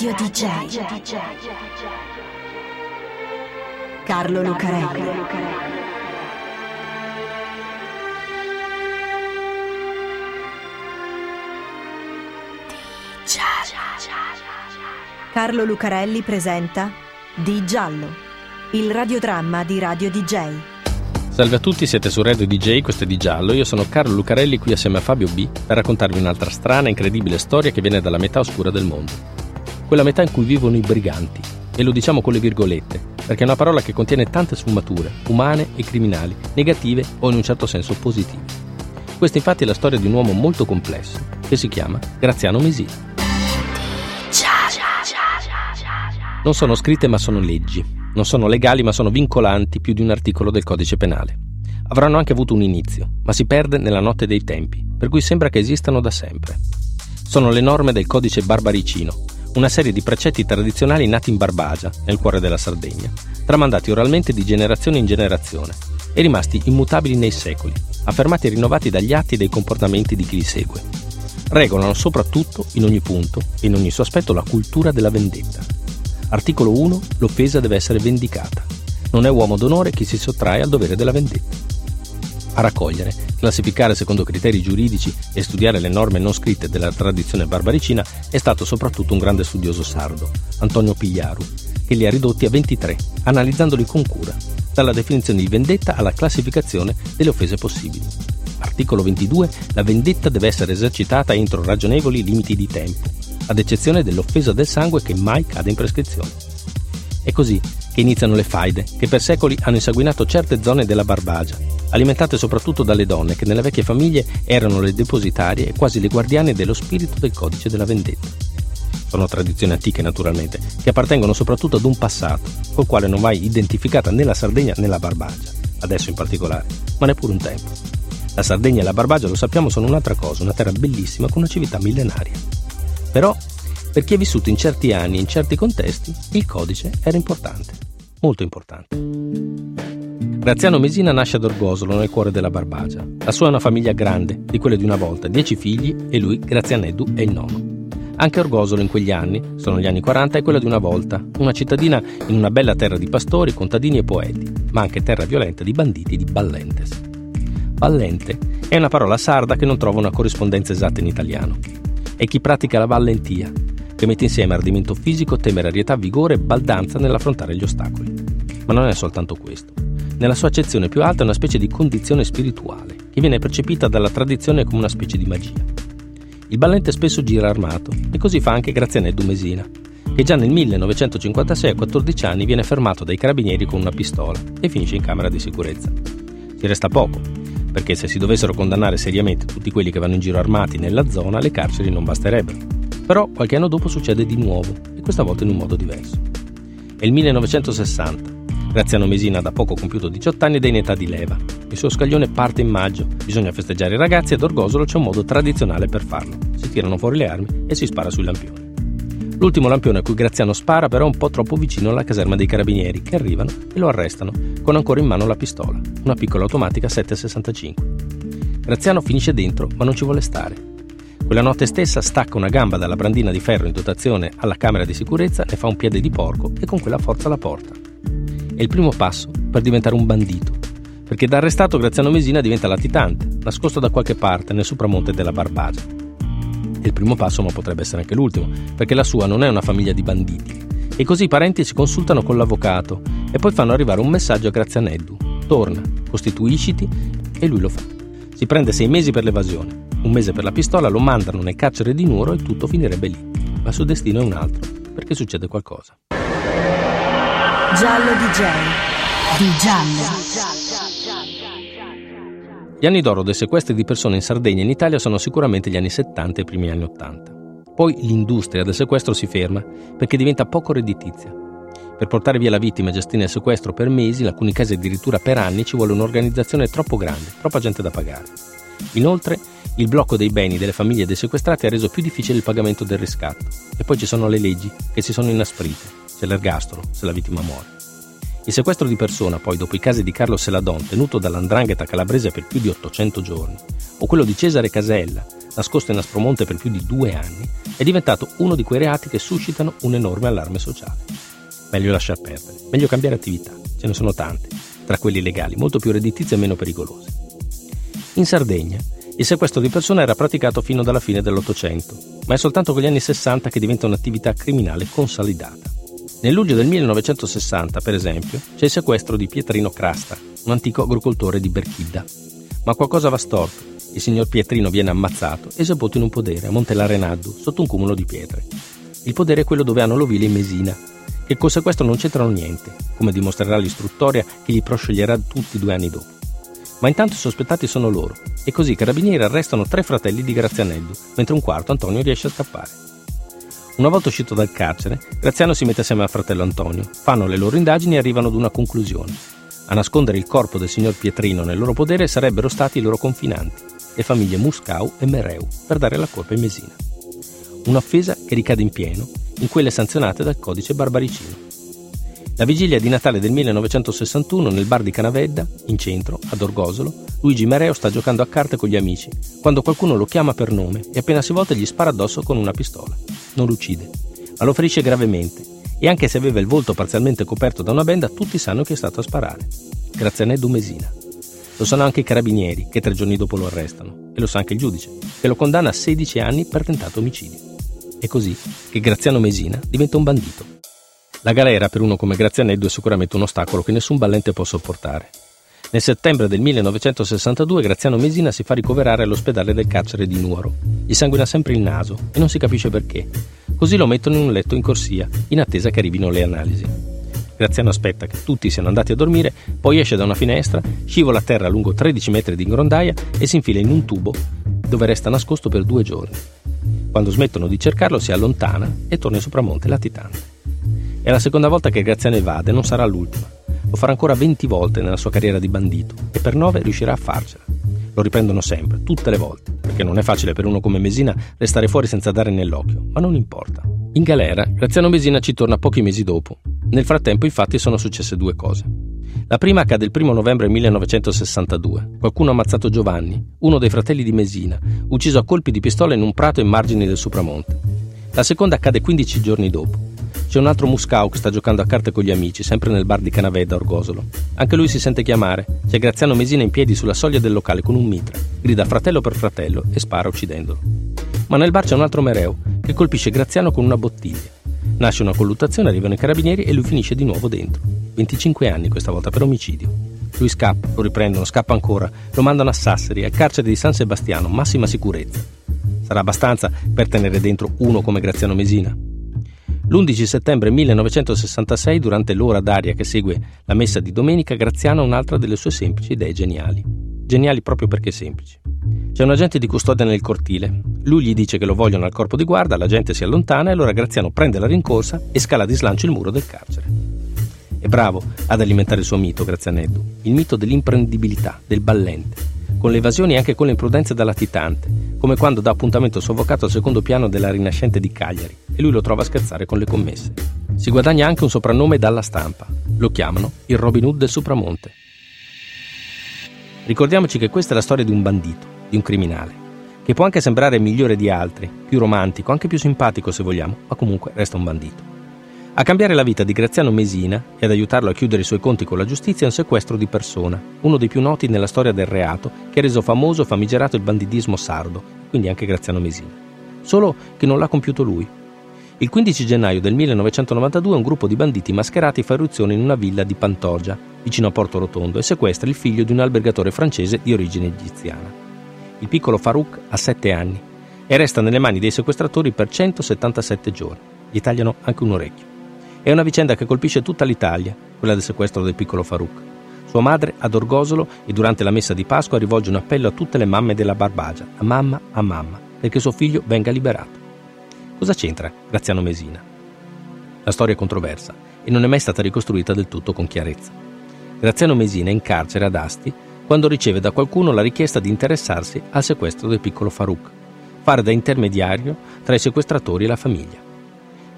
Radio DJ. Carlo Lucarelli. Carlo Lucarelli presenta Di Giallo, il radiodramma di Radio DJ. Salve a tutti, siete su Radio DJ, questo è Di Giallo, io sono Carlo Lucarelli qui assieme a Fabio B per raccontarvi un'altra strana e incredibile storia che viene dalla metà oscura del mondo. Quella metà in cui vivono i briganti, e lo diciamo con le virgolette, perché è una parola che contiene tante sfumature, umane e criminali, negative o in un certo senso positive. Questa infatti è la storia di un uomo molto complesso, che si chiama Graziano Mesina. Non sono scritte ma sono leggi, non sono legali ma sono vincolanti più di un articolo del codice penale. Avranno anche avuto un inizio, ma si perde nella notte dei tempi, per cui sembra che esistano da sempre. Sono le norme del codice barbaricino, una serie di precetti tradizionali nati in Barbagia, nel cuore della Sardegna, tramandati oralmente di generazione in generazione e rimasti immutabili nei secoli, affermati e rinnovati dagli atti e dei comportamenti di chi li segue. Regolano soprattutto, in ogni punto e in ogni suo aspetto, la cultura della vendetta Articolo 1. L'offesa deve essere vendicata. Non è uomo d'onore chi si sottrae al dovere della vendetta. A raccogliere, classificare secondo criteri giuridici e studiare le norme non scritte della tradizione barbaricina è stato soprattutto un grande studioso sardo, Antonio Pigliaru, che li ha ridotti a 23, analizzandoli con cura, dalla definizione di vendetta alla classificazione delle offese possibili. Articolo 22. La vendetta deve essere esercitata entro ragionevoli limiti di tempo, ad eccezione dell'offesa del sangue che mai cade in prescrizione. È così che iniziano le faide, che per secoli hanno insanguinato certe zone della Barbagia, alimentate soprattutto dalle donne che nelle vecchie famiglie erano le depositarie e quasi le guardiane dello spirito del codice della vendetta. Sono tradizioni antiche naturalmente, che appartengono soprattutto ad un passato, col quale non vai identificata né la Sardegna né la Barbagia, adesso in particolare, ma neppure un tempo. La Sardegna e la Barbagia, lo sappiamo, sono un'altra cosa, una terra bellissima con una civiltà millenaria. Però, per chi è vissuto in certi anni in certi contesti, il codice era importante, molto importante. Graziano Mesina nasce ad Orgosolo, nel cuore della Barbagia. La sua è una famiglia grande, di quelle di una volta, dieci figli e lui, Grazianeddu, è il nono. Anche Orgosolo in quegli anni, sono gli anni 40, è quella di una volta, una cittadina in una bella terra di pastori, contadini e poeti, ma anche terra violenta di banditi di ballentes. Ballente è una parola sarda che non trova una corrispondenza esatta in italiano è chi pratica la valentia, che mette insieme ardimento fisico, temerarietà, vigore e baldanza nell'affrontare gli ostacoli. Ma non è soltanto questo. Nella sua accezione più alta è una specie di condizione spirituale, che viene percepita dalla tradizione come una specie di magia. Il ballente spesso gira armato, e così fa anche Grazianeddu Mesina, che già nel 1956 a 14 anni viene fermato dai carabinieri con una pistola e finisce in camera di sicurezza. Ci resta poco, perché se si dovessero condannare seriamente tutti quelli che vanno in giro armati nella zona, le carceri non basterebbero. Però qualche anno dopo succede di nuovo, e questa volta in un modo diverso. È il 1960. Graziano Mesina ha da poco compiuto 18 anni ed è in età di leva. Il suo scaglione parte in maggio, bisogna festeggiare i ragazzi e ad Orgosolo c'è un modo tradizionale per farlo. Si tirano fuori le armi e si spara sui lampioni. L'ultimo lampione a cui Graziano spara però è un po' troppo vicino alla caserma dei carabinieri, che arrivano e lo arrestano, con ancora in mano la pistola, una piccola automatica 7,65. Graziano finisce dentro, ma non ci vuole stare. Quella notte stessa stacca una gamba dalla brandina di ferro in dotazione alla camera di sicurezza, ne fa un piede di porco e con quella forza la porta. È il primo passo per diventare un bandito, perché da arrestato Graziano Mesina diventa latitante, nascosto da qualche parte nel sopramonte della Barbagia il primo passo, ma potrebbe essere anche l'ultimo, perché la sua non è una famiglia di banditi. E così i parenti si consultano con l'avvocato e poi fanno arrivare un messaggio a Grazianeddu. Torna, costituisciti e lui lo fa. Si prende sei mesi per l'evasione, un mese per la pistola, lo mandano nel carcere di Nuoro e tutto finirebbe lì. Ma il suo destino è un altro, perché succede qualcosa. Giallo DJ. Di giallo. Gli anni d'oro dei sequestri di persone in Sardegna e in Italia sono sicuramente gli anni 70 e i primi anni 80. Poi l'industria del sequestro si ferma perché diventa poco redditizia. Per portare via la vittima e gestire il sequestro per mesi, in alcuni casi addirittura per anni, ci vuole un'organizzazione troppo grande, troppa gente da pagare. Inoltre, il blocco dei beni delle famiglie dei sequestrati ha reso più difficile il pagamento del riscatto. E poi ci sono le leggi che si sono inasprite, c'è l'ergastolo se la vittima muore. Il sequestro di persona, poi, dopo i casi di Carlo Seladon, tenuto dall'andrangheta calabrese per più di 800 giorni, o quello di Cesare Casella, nascosto in Aspromonte per più di due anni, è diventato uno di quei reati che suscitano un enorme allarme sociale. Meglio lasciar perdere, meglio cambiare attività, ce ne sono tante, tra quelli legali, molto più redditizie e meno pericolose. In Sardegna, il sequestro di persona era praticato fino alla fine dell'Ottocento, ma è soltanto con gli anni 60 che diventa un'attività criminale consolidata. Nel luglio del 1960, per esempio, c'è il sequestro di Pietrino Crasta, un antico agricoltore di Berchidda. Ma qualcosa va storto. Il signor Pietrino viene ammazzato e sepolto in un podere a Montelarenaddu, sotto un cumulo di pietre. Il podere è quello dove hanno l'ovile in Mesina, che col sequestro non c'entrano niente, come dimostrerà l'istruttoria che gli prosceglierà tutti due anni dopo. Ma intanto i sospettati sono loro, e così i carabinieri arrestano tre fratelli di Grazianello, mentre un quarto, Antonio, riesce a scappare. Una volta uscito dal carcere, Graziano si mette assieme al fratello Antonio, fanno le loro indagini e arrivano ad una conclusione. A nascondere il corpo del signor Pietrino nel loro podere sarebbero stati i loro confinanti, le famiglie Muscau e Mereu, per dare la colpa in Mesina. Un'offesa che ricade in pieno in quelle sanzionate dal codice barbaricino. La vigilia di Natale del 1961 nel bar di Canavedda, in centro, ad Orgosolo, Luigi Mereo sta giocando a carte con gli amici, quando qualcuno lo chiama per nome e appena si volta gli spara addosso con una pistola. Non lo uccide, ma lo ferisce gravemente e anche se aveva il volto parzialmente coperto da una benda, tutti sanno che è stato a sparare. Grazianeddu Mesina. Lo sanno anche i carabinieri, che tre giorni dopo lo arrestano, e lo sa anche il giudice, che lo condanna a 16 anni per tentato omicidio. È così che Graziano Mesina diventa un bandito la galera per uno come Grazianello è sicuramente un ostacolo che nessun ballente può sopportare. Nel settembre del 1962 Graziano Mesina si fa ricoverare all'ospedale del carcere di Nuoro. Gli sanguina sempre il naso e non si capisce perché. Così lo mettono in un letto in corsia, in attesa che arrivino le analisi. Graziano aspetta che tutti siano andati a dormire, poi esce da una finestra, scivola a terra lungo 13 metri di grondaia e si infila in un tubo dove resta nascosto per due giorni. Quando smettono di cercarlo si allontana e torna in sopramonte latitante. È la seconda volta che Graziano evade, non sarà l'ultima. Lo farà ancora 20 volte nella sua carriera di bandito e per 9 riuscirà a farcela. Lo riprendono sempre, tutte le volte, perché non è facile per uno come Mesina restare fuori senza dare nell'occhio, ma non importa. In galera, Graziano Mesina ci torna pochi mesi dopo. Nel frattempo, infatti, sono successe due cose. La prima accade il 1 novembre 1962. Qualcuno ha ammazzato Giovanni, uno dei fratelli di Mesina, ucciso a colpi di pistola in un prato ai margini del Supramonte. La seconda accade 15 giorni dopo. C'è un altro Muscau che sta giocando a carte con gli amici, sempre nel bar di Canaveda, Orgosolo. Anche lui si sente chiamare. C'è Graziano Mesina in piedi sulla soglia del locale con un mitra. Grida fratello per fratello e spara uccidendolo. Ma nel bar c'è un altro Mereo che colpisce Graziano con una bottiglia. Nasce una colluttazione, arrivano i carabinieri e lui finisce di nuovo dentro. 25 anni questa volta per omicidio. Lui scappa, lo riprendono, scappa ancora, lo mandano a Sassari, al carcere di San Sebastiano, massima sicurezza. Sarà abbastanza per tenere dentro uno come Graziano Mesina? L'11 settembre 1966, durante l'ora d'aria che segue la messa di domenica, Graziano ha un'altra delle sue semplici idee geniali. Geniali proprio perché semplici. C'è un agente di custodia nel cortile. Lui gli dice che lo vogliono al corpo di guarda, la gente si allontana e allora Graziano prende la rincorsa e scala di slancio il muro del carcere. È bravo ad alimentare il suo mito, Grazianeddu, il mito dell'imprendibilità, del ballente con le evasioni e anche con le imprudenze da latitante, come quando dà appuntamento al al secondo piano della rinascente di Cagliari e lui lo trova a scherzare con le commesse. Si guadagna anche un soprannome dalla stampa. Lo chiamano il Robin Hood del Supramonte. Ricordiamoci che questa è la storia di un bandito, di un criminale, che può anche sembrare migliore di altri, più romantico, anche più simpatico se vogliamo, ma comunque resta un bandito. A cambiare la vita di Graziano Mesina e ad aiutarlo a chiudere i suoi conti con la giustizia è un sequestro di persona, uno dei più noti nella storia del reato che ha reso famoso e famigerato il banditismo sardo, quindi anche Graziano Mesina. Solo che non l'ha compiuto lui. Il 15 gennaio del 1992 un gruppo di banditi mascherati fa irruzione in una villa di Pantogia, vicino a Porto Rotondo, e sequestra il figlio di un albergatore francese di origine egiziana. Il piccolo Farouk ha 7 anni e resta nelle mani dei sequestratori per 177 giorni. Gli tagliano anche un orecchio. È una vicenda che colpisce tutta l'Italia, quella del sequestro del piccolo Farouk. Sua madre ad Orgosolo e durante la messa di Pasqua rivolge un appello a tutte le mamme della Barbagia, a mamma a mamma, perché suo figlio venga liberato. Cosa c'entra Graziano Mesina? La storia è controversa e non è mai stata ricostruita del tutto con chiarezza. Graziano Mesina è in carcere ad Asti quando riceve da qualcuno la richiesta di interessarsi al sequestro del piccolo Farouk, fare da intermediario tra i sequestratori e la famiglia.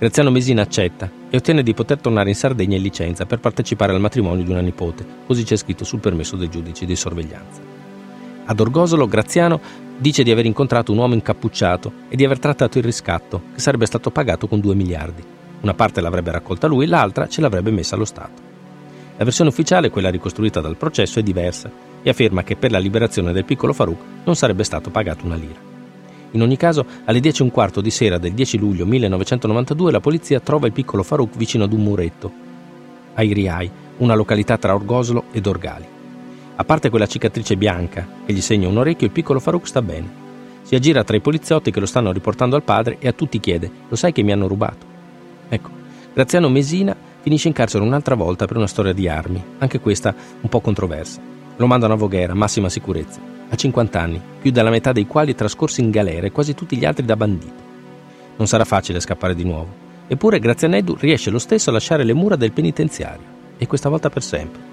Graziano Mesina accetta e ottiene di poter tornare in Sardegna in licenza per partecipare al matrimonio di una nipote, così c'è scritto sul permesso dei giudici di sorveglianza. Ad Orgosolo Graziano dice di aver incontrato un uomo incappucciato e di aver trattato il riscatto, che sarebbe stato pagato con 2 miliardi. Una parte l'avrebbe raccolta lui, l'altra ce l'avrebbe messa allo Stato. La versione ufficiale, quella ricostruita dal processo, è diversa e afferma che per la liberazione del piccolo Farouk non sarebbe stato pagato una lira. In ogni caso, alle 10 e un quarto di sera del 10 luglio 1992 la polizia trova il piccolo Farouk vicino ad un muretto, a Iriai, una località tra Orgosolo ed Orgali. A parte quella cicatrice bianca che gli segna un orecchio, il piccolo Farouk sta bene. Si aggira tra i poliziotti che lo stanno riportando al padre e a tutti chiede: Lo sai che mi hanno rubato? Ecco, Graziano Mesina finisce in carcere un'altra volta per una storia di armi, anche questa un po' controversa. Lo mandano a Voghera, massima sicurezza a 50 anni, più della metà dei quali trascorsi in galera e quasi tutti gli altri da bandito. Non sarà facile scappare di nuovo. Eppure Grazianeddu riesce lo stesso a lasciare le mura del penitenziario, e questa volta per sempre.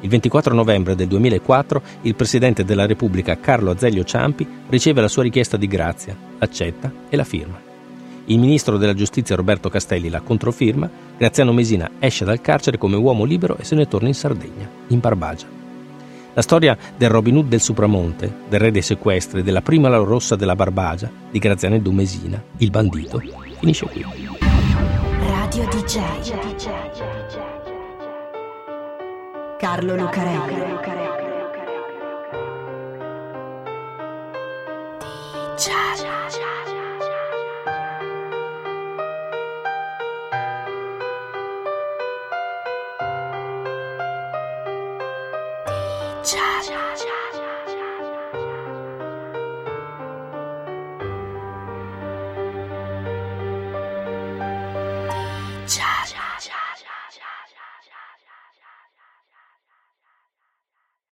Il 24 novembre del 2004 il Presidente della Repubblica Carlo Azeglio Ciampi riceve la sua richiesta di grazia, l'accetta e la firma. Il Ministro della Giustizia Roberto Castelli la controfirma, Graziano Mesina esce dal carcere come uomo libero e se ne torna in Sardegna, in Barbagia. La storia del Robin Hood del Supramonte, del re dei sequestri, della prima la rossa della Barbagia, di Graziano Mesina, il bandito, finisce qui. Radio DJ. Carlo Lucarelli. 恰恰恰